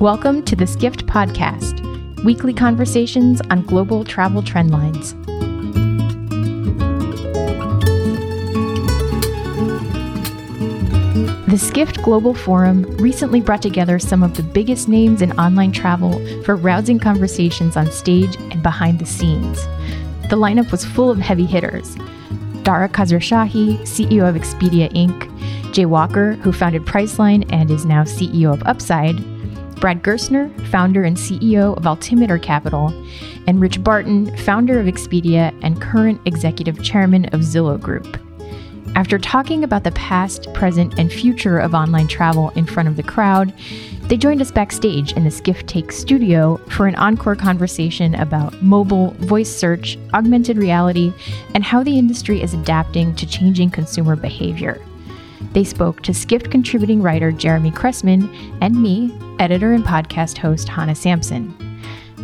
Welcome to the Skift Podcast, weekly conversations on global travel trend lines. The Skift Global Forum recently brought together some of the biggest names in online travel for rousing conversations on stage and behind the scenes. The lineup was full of heavy hitters. Dara Khosrowshahi, CEO of Expedia Inc., Jay Walker, who founded Priceline and is now CEO of Upside, Brad Gerstner, founder and CEO of Altimeter Capital, and Rich Barton, founder of Expedia and current executive chairman of Zillow Group. After talking about the past, present, and future of online travel in front of the crowd, they joined us backstage in the Skift Take studio for an encore conversation about mobile, voice search, augmented reality, and how the industry is adapting to changing consumer behavior. They spoke to Skift contributing writer Jeremy Kressman and me, editor and podcast host Hannah Sampson.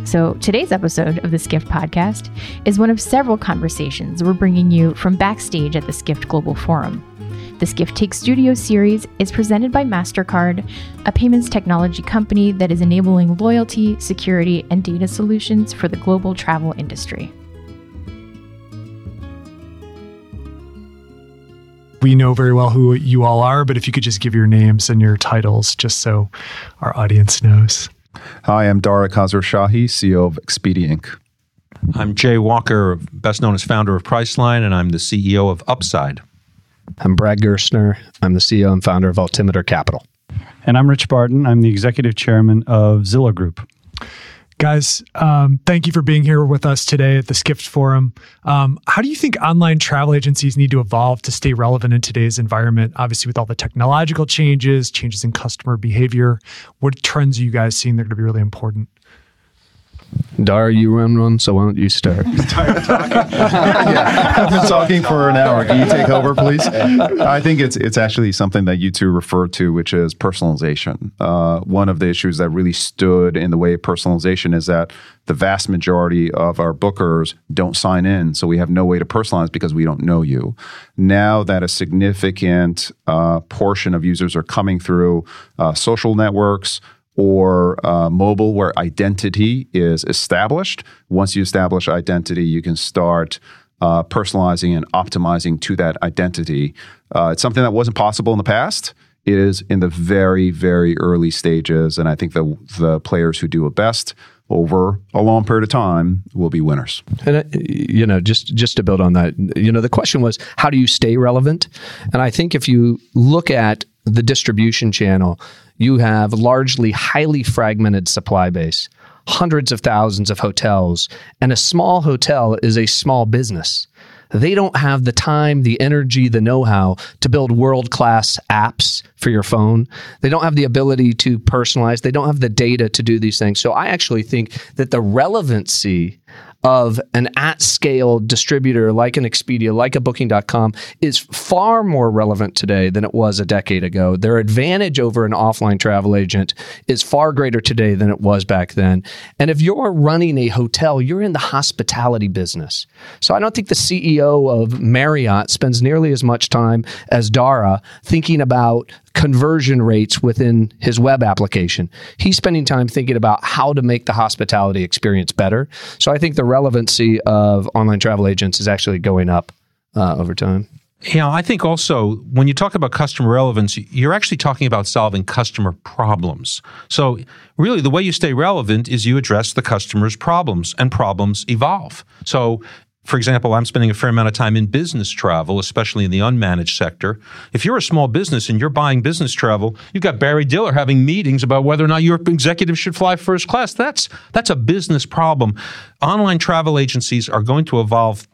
So, today's episode of the Skift podcast is one of several conversations we're bringing you from backstage at the Skift Global Forum. The Skift Take Studio series is presented by MasterCard, a payments technology company that is enabling loyalty, security, and data solutions for the global travel industry. We know very well who you all are, but if you could just give your names and your titles just so our audience knows. Hi, I'm Dara Khosrowshahi, CEO of Expedia Inc. I'm Jay Walker, best known as founder of Priceline, and I'm the CEO of Upside. I'm Brad Gerstner. I'm the CEO and founder of Altimeter Capital. And I'm Rich Barton. I'm the executive chairman of Zillow Group. Guys, um, thank you for being here with us today at the Skift Forum. Um, how do you think online travel agencies need to evolve to stay relevant in today's environment? Obviously, with all the technological changes, changes in customer behavior, what trends are you guys seeing that are going to be really important? Dar, you run one, so why don't you start? yeah, I've been talking for an hour. Can you take over, please? I think it's it's actually something that you two refer to, which is personalization. Uh, one of the issues that really stood in the way of personalization is that the vast majority of our bookers don't sign in, so we have no way to personalize because we don't know you. Now that a significant uh, portion of users are coming through uh, social networks, or uh, mobile where identity is established. Once you establish identity, you can start uh, personalizing and optimizing to that identity. Uh, it's something that wasn't possible in the past. It is in the very, very early stages, and I think the the players who do it best over a long period of time will be winners. And uh, you know, just just to build on that, you know, the question was how do you stay relevant? And I think if you look at the distribution channel, you have largely highly fragmented supply base, hundreds of thousands of hotels, and a small hotel is a small business. They don't have the time, the energy, the know how to build world class apps for your phone. They don't have the ability to personalize. They don't have the data to do these things. So I actually think that the relevancy of an at scale distributor like an Expedia, like a Booking.com is far more relevant today than it was a decade ago. Their advantage over an offline travel agent is far greater today than it was back then. And if you're running a hotel, you're in the hospitality business. So I don't think the CEO of Marriott spends nearly as much time as Dara thinking about conversion rates within his web application. He's spending time thinking about how to make the hospitality experience better. So I think the relevancy of online travel agents is actually going up uh, over time. Yeah, I think also when you talk about customer relevance, you're actually talking about solving customer problems. So, really, the way you stay relevant is you address the customer's problems, and problems evolve. So, for example, I'm spending a fair amount of time in business travel, especially in the unmanaged sector. If you're a small business and you're buying business travel, you've got Barry Diller having meetings about whether or not your executive should fly first class. That's that's a business problem. Online travel agencies are going to evolve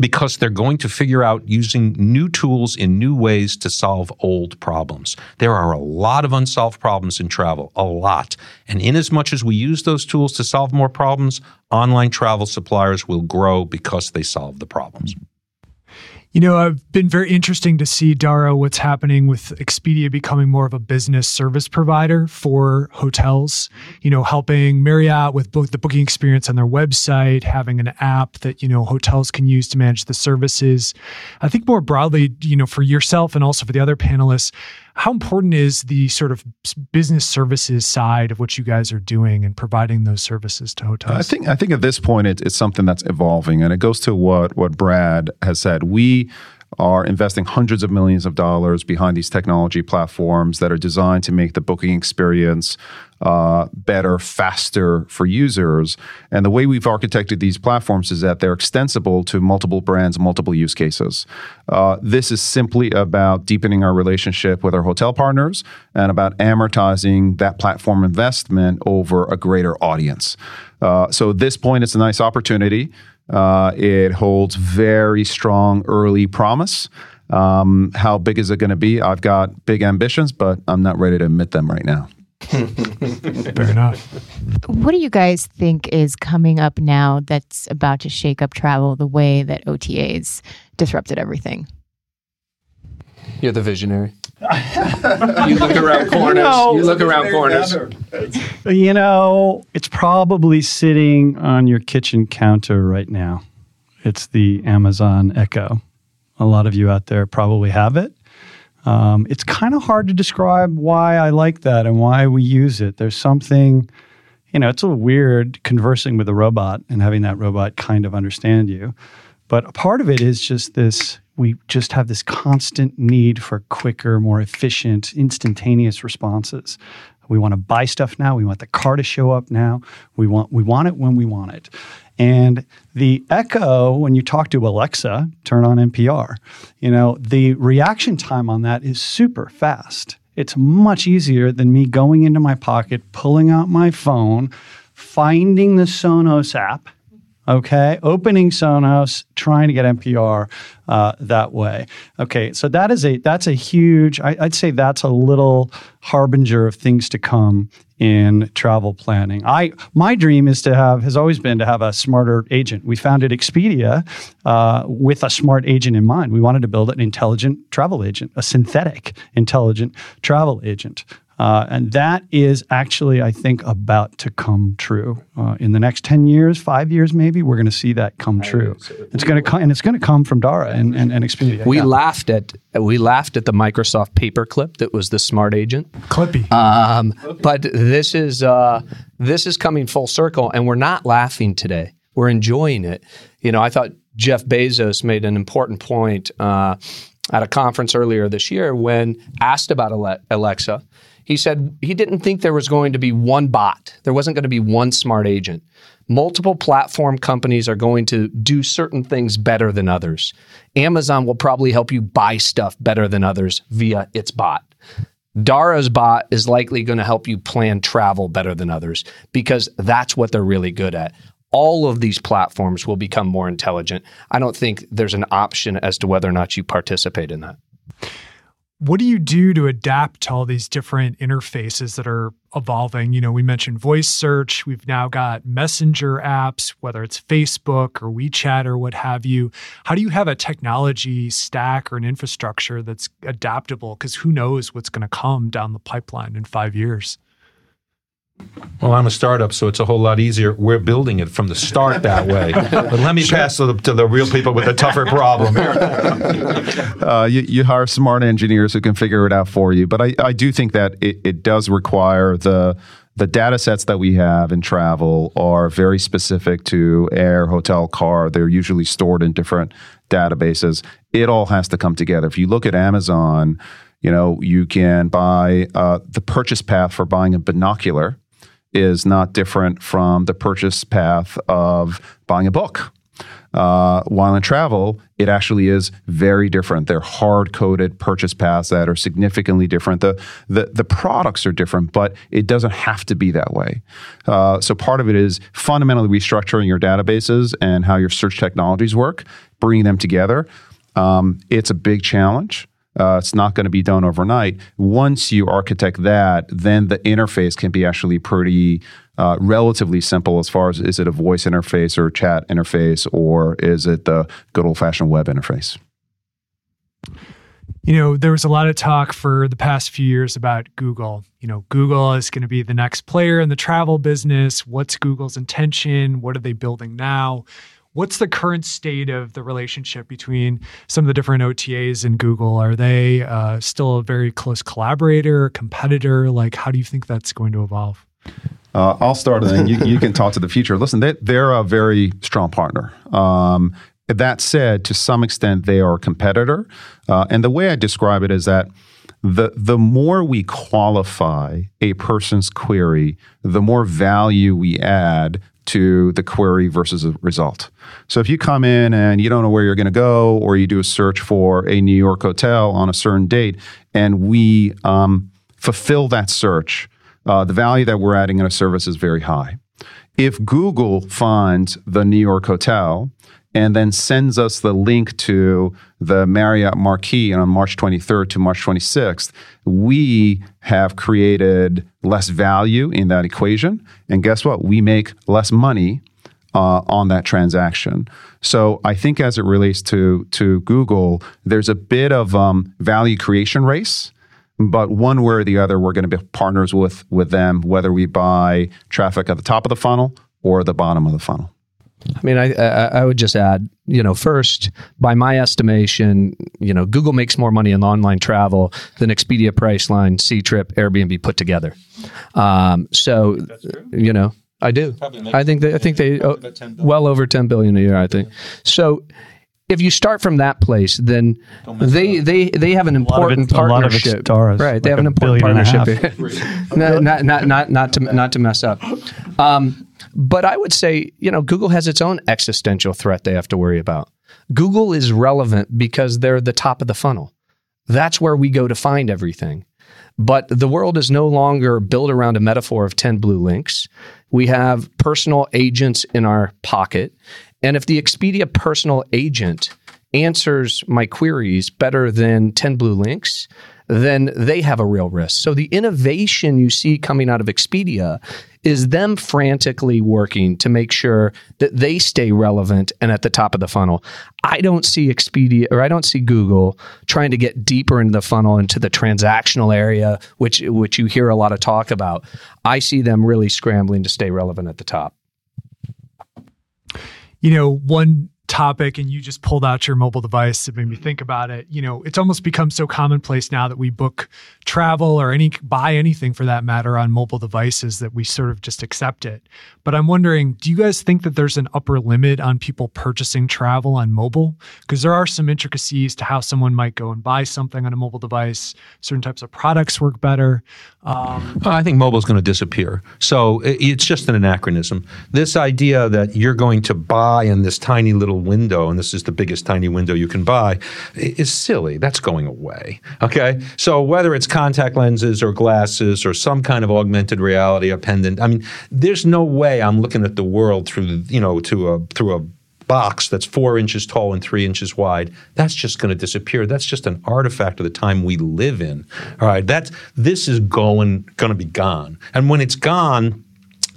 because they're going to figure out using new tools in new ways to solve old problems. There are a lot of unsolved problems in travel, a lot. And in as much as we use those tools to solve more problems, online travel suppliers will grow because they solve the problems. You know, I've been very interesting to see Dara what's happening with Expedia becoming more of a business service provider for hotels. You know, helping Marriott with both the booking experience on their website, having an app that you know hotels can use to manage the services. I think more broadly, you know, for yourself and also for the other panelists, How important is the sort of business services side of what you guys are doing and providing those services to hotels? I think I think at this point it, it's something that's evolving, and it goes to what what Brad has said. We are investing hundreds of millions of dollars behind these technology platforms that are designed to make the booking experience uh, better, faster for users. And the way we've architected these platforms is that they're extensible to multiple brands, multiple use cases. Uh, this is simply about deepening our relationship with our hotel partners and about amortizing that platform investment over a greater audience. Uh, so at this point, it's a nice opportunity. Uh, it holds very strong early promise. Um, how big is it going to be? I've got big ambitions, but I'm not ready to admit them right now. Fair enough. What do you guys think is coming up now that's about to shake up travel the way that OTAs disrupted everything? You're the visionary. You look around corners. No. you look around corners. You know, it's probably sitting on your kitchen counter right now. It's the Amazon Echo. A lot of you out there probably have it. Um, it's kind of hard to describe why I like that and why we use it. There's something, you know, it's a little weird conversing with a robot and having that robot kind of understand you. But a part of it is just this we just have this constant need for quicker, more efficient, instantaneous responses. We want to buy stuff now. We want the car to show up now. We want we want it when we want it. And the Echo, when you talk to Alexa, turn on NPR. You know, the reaction time on that is super fast. It's much easier than me going into my pocket, pulling out my phone, finding the Sonos app, okay? Opening sonos trying to get npr uh, that way. Okay so that is a that's a huge I, i'd say that's a little harbinger of things to come in travel planning. I my dream is to have has always been to have a smarter agent. We founded expedia uh, with a smart agent in mind. We wanted to build an intelligent travel agent a synthetic intelligent travel agent uh, and that is actually, I think, about to come true uh, in the next ten years, five years, maybe. We're going to see that come true. It's going to come, and it's going to come from Dara and, and, and Expedia. We Yeah. laughed at we laughed at the Microsoft paperclip that was the smart agent. Clippy. Um, but this is uh, this is coming full circle, and we're not laughing today. We're enjoying it. You know, I thought Jeff Bezos made an important point uh, at a conference earlier this year when asked about Alexa. He said he didn't think there was going to be one bot. There wasn't going to be one smart agent. Multiple platform companies are going to do certain things better than others. Amazon will probably help you buy stuff better than others via its bot. Dara's bot is likely going to help you plan travel better than others because that's what they're really good at. All of these platforms will become more intelligent. I don't think there's an option as to whether or not you participate in that. What do you do to adapt to all these different interfaces that are evolving? You know, we mentioned voice search. We've now got messenger apps, whether it's Facebook or WeChat or what have you. How do you have a technology stack or an infrastructure that's adaptable? Because who knows what's going to come down the pipeline in five years? Well, I'm a startup, so it's a whole lot easier. We're building it from the start that way. But let me pass to the, to the real people with a tougher problem. uh, you, you hire smart engineers who can figure it out for you. But I, I do think that it, it does require the the data sets that we have in travel are very specific to air, hotel, car. They're usually stored in different databases. It all has to come together. If you look at Amazon, you know you can buy uh, the purchase path for buying a binocular is not different from the purchase path of buying a book. Uh, while in travel, it actually is very different. They're hard coded purchase paths that are significantly different. The, the, the products are different, but it doesn't have to be that way. Uh, so part of it is fundamentally restructuring your databases and how your search technologies work, bringing them together. Um, it's a big challenge. Uh, it's not going to be done overnight. Once you architect that, then the interface can be actually pretty uh, relatively simple as far as is it a voice interface or chat interface or is it the good old fashioned web interface? You know, there was a lot of talk for the past few years about Google. You know, Google is going to be the next player in the travel business. What's Google's intention? What are they building now? What's the current state of the relationship between some of the different OTAs and Google? Are they uh, still a very close collaborator, competitor? Like, how do you think that's going to evolve? Uh, I'll start and then you, you can talk to the future. Listen, they, they're a very strong partner. Um, that said, to some extent, they are a competitor. Uh, and the way I describe it is that the, the more we qualify a person's query, the more value we add to the query versus a result. So if you come in and you don't know where you're going to go, or you do a search for a New York hotel on a certain date, and we um, fulfill that search, uh, the value that we're adding in a service is very high. If Google finds the New York hotel and then sends us the link to the Marriott Marquis on March 23rd to March 26th, we have created less value in that equation. And guess what? We make less money uh, on that transaction. So I think as it relates to to Google, there's a bit of um, value creation race. But one way or the other, we're going to be partners with with them, whether we buy traffic at the top of the funnel or the bottom of the funnel. I mean, I, I, I would just add, you know, first, by my estimation, you know, Google makes more money in online travel than Expedia, Priceline, Ctrip, Airbnb put together. Um, so, you know, I do. I think they, I think they oh, well over ten billion a year. I think so. If you start from that place, then they, they they have an important it- a lot of it's partnership, stars, right? They have an important billion and a partnership. not, not not not not to not to mess up. Um, but I would say, you know, Google has its own existential threat they have to worry about. Google is relevant because they're the top of the funnel. That's where we go to find everything. But the world is no longer built around a metaphor of 10 blue links. We have personal agents in our pocket. And if the Expedia personal agent answers my queries better than 10 blue links, then they have a real risk. So the innovation you see coming out of Expedia is them frantically working to make sure that they stay relevant and at the top of the funnel. I don't see Expedia or I don't see Google trying to get deeper into the funnel into the transactional area which which you hear a lot of talk about. I see them really scrambling to stay relevant at the top. you know, one topic and you just pulled out your mobile device that made me think about it. You know, it's almost become so commonplace now that we book travel or any buy anything for that matter on mobile devices that we sort of just accept it. But I'm wondering, do you guys think that there's an upper limit on people purchasing travel on mobile? Because there are some intricacies to how someone might go and buy something on a mobile device. Certain types of products work better. Um, I think mobile is going to disappear. So it's just an anachronism. This idea that you're going to buy in this tiny little window, and this is the biggest tiny window you can buy, is silly. That's going away. Okay. So whether it's contact lenses or glasses or some kind of augmented reality, a pendant, I mean, there's no way I'm looking at the world through, you know, to a through a box that's four inches tall and three inches wide, that's just going to disappear. That's just an artifact of the time we live in. All right, that's this is going going to be gone, and when it's gone.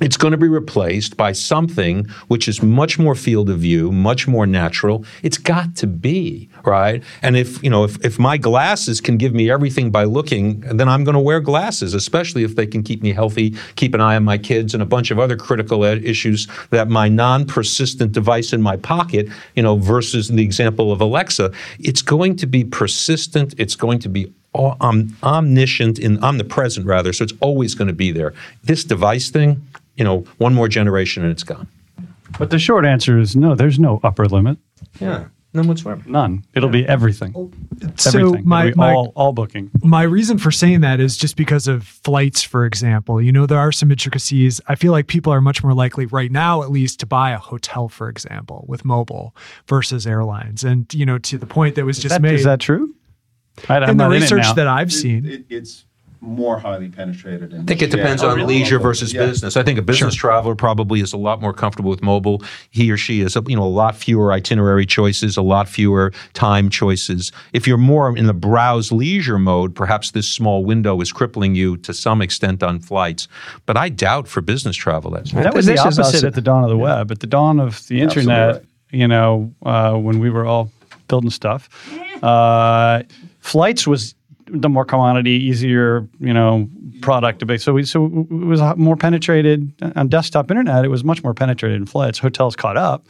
It's going to be replaced by something which is much more field of view, much more natural. It's got to be, right? And if, you know, if, if my glasses can give me everything by looking, then I'm going to wear glasses, especially if they can keep me healthy, keep an eye on my kids, and a bunch of other critical issues that my non-persistent device in my pocket, you know, versus the example of Alexa, it's going to be persistent. It's going to be omniscient, in omnipresent rather. So it's always going to be there. This device thing, you know, one more generation and it's gone. But the short answer is no, there's no upper limit. Yeah, none whatsoever. None. It'll be everything. Oh. so everything. my, It'll be my all, all booking. my reason for saying that is just because of flights, for example. You know, there are some intricacies. I feel like people are much more likely right now, at least, to buy a hotel, for example, with mobile versus airlines. And, you know, to the point that was Is just that, made is that true? I, I'm in the not in it research now. that I've seen. It, it's more highly penetrated. In I think it depends on leisure versus Yeah. business. I think a business traveler probably is a lot more comfortable with mobile. He or she is, you know, a lot fewer itinerary choices, a lot fewer time choices. If you're more in the browse leisure mode, perhaps this small window is crippling you to some extent on flights. But I doubt for business travel that's That was the This opposite us- at the dawn of the web. At the dawn of the internet, right. you know, uh, when we were all building stuff, uh, flights was the more commodity, easier, you know, product to base. So we so it was more penetrated uh, on desktop internet. It was much more penetrated in flights. Hotels caught up.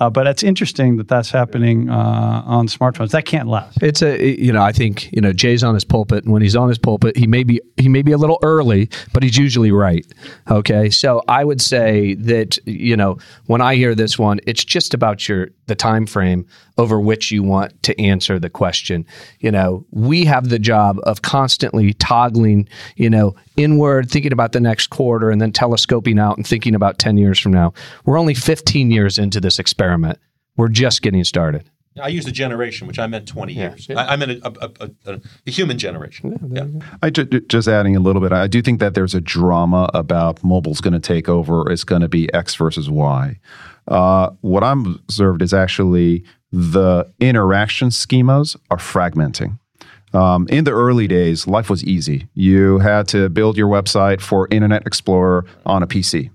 Uh, but it's interesting that that's happening uh, on smartphones. That can't last. It's a you know I think you know Jay's on his pulpit, and when he's on his pulpit, he may be he may be a little early, but he's usually right. Okay, so I would say that you know when I hear this one, it's just about your the time frame over which you want to answer the question. You know, we have the job of constantly toggling, you know, inward, thinking about the next quarter, and then telescoping out and thinking about ten years from now. We're only 15 years into this experiment. We're just getting started. I used a generation, which I meant 20 years. I, I meant a, a, a, a human generation. Yeah. I ju- ju- just adding a little bit. I do think that there's a drama about mobile's going to take over. It's going to be X versus Y. Uh, what I'm observed is actually the interaction schemas are fragmenting. Um, in the early days, life was easy. You had to build your website for Internet Explorer on a PC.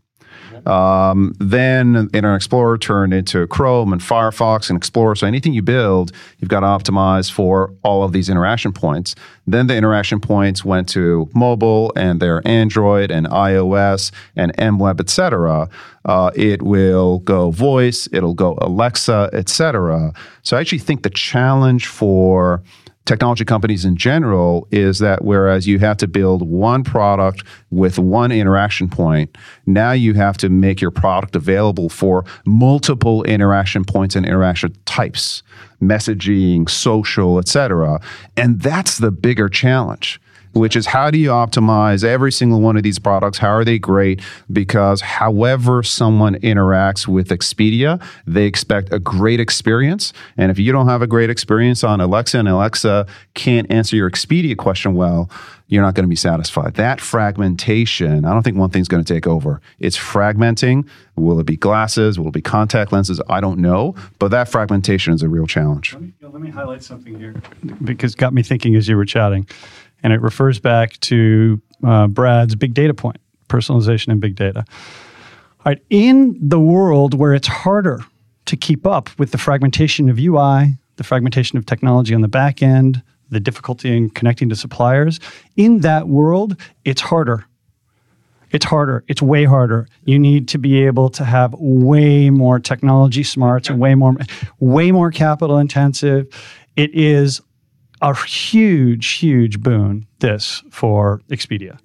Um, then Internet Explorer turned into Chrome and Firefox and Explorer. So anything you build, you've got to optimize for all of these interaction points. Then the interaction points went to mobile and their Android and iOS and MWeb, etc. Uh, it will go voice, it'll go Alexa, etc. So I actually think the challenge for technology companies in general is that whereas you have to build one product with one interaction point, now you have to make your product available for multiple interaction points and interaction types, messaging, social, etc. And that's the bigger challenge which is how do you optimize every single one of these products? How are they great? Because however someone interacts with Expedia, they expect a great experience. And if you don't have a great experience on Alexa and Alexa can't answer your Expedia question well, you're not going to be satisfied. That fragmentation, I don't think one thing's going to take over. It's fragmenting. Will it be glasses? Will it be contact lenses? I don't know. But that fragmentation is a real challenge. Let me, let me highlight something here because got me thinking as you were chatting. And it refers back to uh, Brad's big data point personalization and big data. All right, in the world where it's harder to keep up with the fragmentation of UI, the fragmentation of technology on the back end, the difficulty in connecting to suppliers, in that world, it's harder. It's harder. It's way harder. You need to be able to have way more technology smarts and way more, way more capital intensive. It is a huge, huge boon. This for Expedia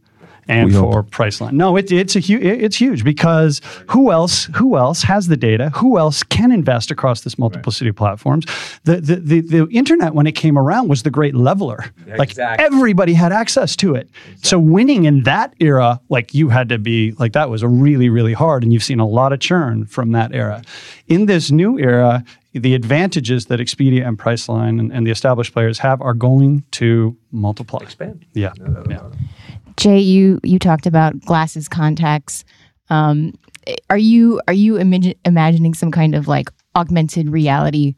and We hope. for Priceline. No, it, it's a huge. It's huge because who else? Who else has the data? Who else can invest across this multiplicity of platforms? The, the the the internet when it came around was the great leveler. Like everybody had access to it. So winning in that era, like you had to be like that was really really hard, and you've seen a lot of churn from that era. In this new era. The advantages that Expedia and Priceline and, and the established players have are going to multiply. Expand. Yeah. yeah. Jay, you you talked about glasses, contacts. Um, are you are you imagi- imagining some kind of like augmented reality?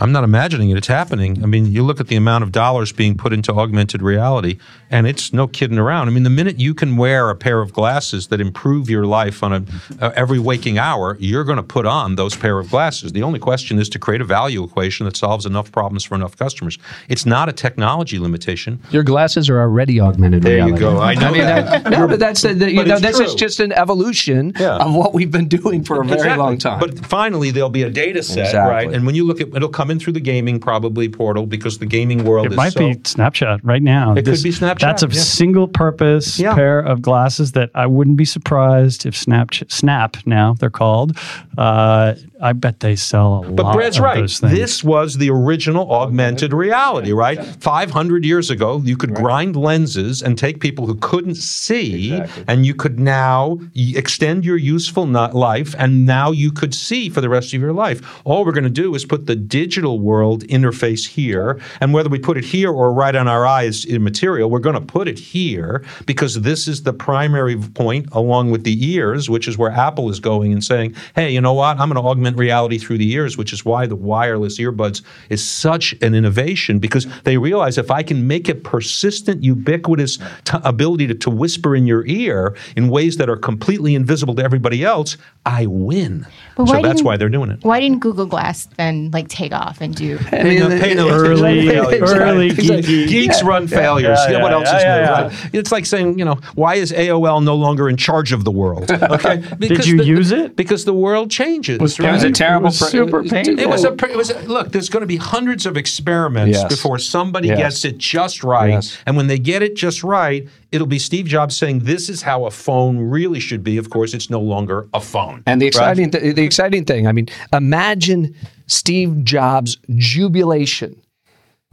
I'm not imagining it. It's happening. I mean, you look at the amount of dollars being put into augmented reality, and it's no kidding around. I mean, the minute you can wear a pair of glasses that improve your life on a uh, every waking hour, you're going to put on those pair of glasses. The only question is to create a value equation that solves enough problems for enough customers. It's not a technology limitation. Your glasses are already augmented There you go. I know mean, that. no, but that's the- you know this is just an evolution Yeah. of what we've been doing for a very Exactly. long time. But finally, there'll be a data set, Exactly. right? And when you look at, it'll come in through the gaming probably portal because the gaming world It is might so. be Snapchat right now. It could be Snapchat, That's a yeah. single purpose Yeah. pair of glasses that I wouldn't be surprised if Snapchat, Snap now they're called. Uh, I bet they sell a But lot Brad's of right. those things. But Brad's right. This was the original augmented reality, right? 500 years ago, you could grind lenses and take people who couldn't see, and you could now extend your useful not life, and now you could see for the rest of your life. All we're going to do is put the digital world interface here, and whether we put it here or right on our eyes in material, we're going to put it here because this is the primary point, along with the ears, which is where Apple is going and saying, hey, you know what? I'm going to augment reality through the ears, which is why the wireless earbuds is such an innovation because they realize if I can make a persistent, ubiquitous t- ability to, to whisper in your ear in ways that are completely invisible to everybody else, I win. But so that's why they're doing it. Why didn't Google Glass then like like take off and do. Pay no- pay no Early- attention early geeky- geeks run failures. yeah, Yeah, what else is new? right? It's like saying, you know, why is AOL no longer in charge of the world? Okay, because you the- use it? Because the world changes. Was right? It was a terrible. It was super painful. It was a. It was a, look. There's going to be hundreds of experiments Yes. before somebody Yes. gets it just right. Yes. And when they get it just right, it'll be Steve Jobs saying, "This is how a phone really should be." Of course, it's no longer a phone. And the Right? exciting, th- the exciting thing. I mean, imagine Steve Jobs' jubilation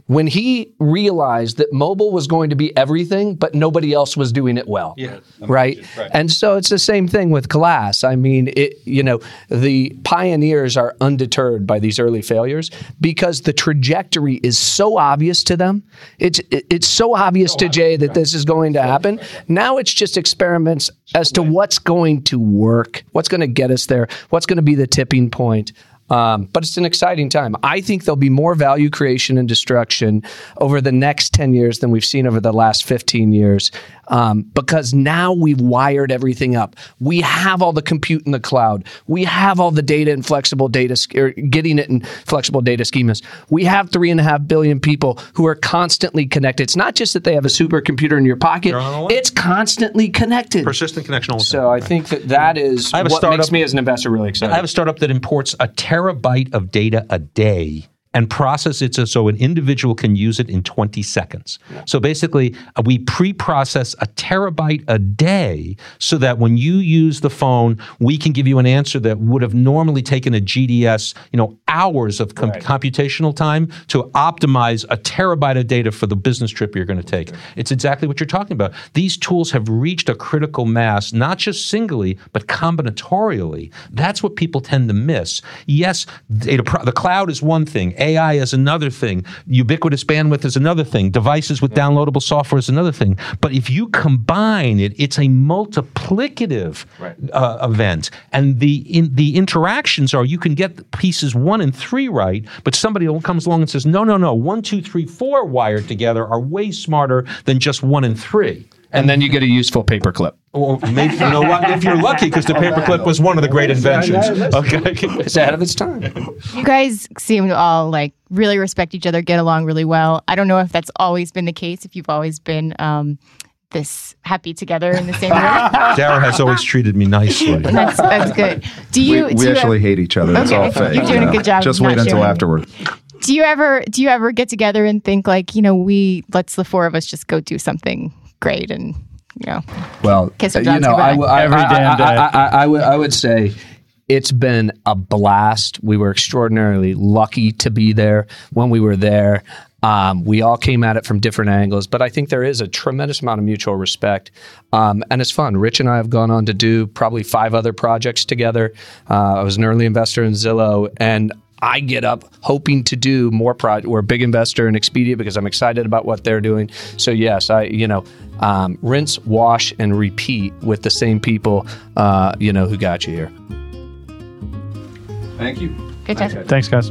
when he realized that mobile was going to be everything, but nobody else was doing it well. Yeah. Right? And so it's the same thing with glass. I mean, it, you know, the pioneers are undeterred by these early failures because the trajectory is so obvious to them. It's it- it's so obvious to Jay that this is going to happen. Now it's just experiments as to what's going to work, what's going to get us there, what's going to be the tipping point. Um, but it's an exciting time. I think there'll be more value creation and destruction over the next 10 years than we've seen over the last 15 years um, because now we've wired everything up. We have all the compute in the cloud. We have all the data in flexible data, sch- or getting it in flexible data schemas. We have three and a half billion people who are constantly connected. It's not just that they have a supercomputer in your pocket, on the way. it's constantly connected. Persistent connection. All the So time. I think that that is I have a what makes me as an investor really excited. I have a startup that imports a terabyte of data a day and process it so- an individual can use it in 20 seconds. So basically, uh, we pre-process a terabyte a day so that when you use the phone, we can give you an answer that would have normally taken a GDS, you know, hours of com- computational time to optimize a terabyte of data for the business trip you're going to take. It's exactly what you're talking about. These tools have reached a critical mass, not just singly, but combinatorially. That's what people tend to miss. Yes, data pro- the cloud is one thing, AI is another thing, ubiquitous bandwidth is another thing, devices with downloadable software is another thing. But if you combine it, it's a multiplicative uh, event. And the in, the interactions are you can get pieces one and three right, but somebody comes along and says, no, no, no, one, two, three, four wired together are way smarter than just one and three. and then you get a useful paperclip. Or maybe you know what? If you're lucky, because the paperclip was one of the great inventions. Okay. It's ahead of its time. You guys seem to all like really respect each other, get along really well. I don't know if that's always been the case. If you've always been um, this happy together in the same room, Dara has always treated me nicely. that's that's good. Do you? we do we you actually ever, hate each other. That's Okay, all fake. you're doing you a good job Just wait until sharing. afterward. do you ever? Do you ever get together and think like, you know, we let's the four of us just go do something great and you know, Well, Kiss your you know, I, goodbye. I, Every I- damn day. I, I, I would, I would say it's been a blast. We were extraordinarily lucky to be there when we were there. Um, we all came at it from different angles, but I think there is a tremendous amount of mutual respect, um, and it's fun. Rich and I have gone on to do probably five other projects together. Uh, I was an early investor in Zillow, and I get up hoping to do more projects. We're a big investor in Expedia because I'm excited about what they're doing. So yes, I you know um, rinse, wash, and repeat with the same people uh, you know who got you here. Thank you. good job. Thanks, guys.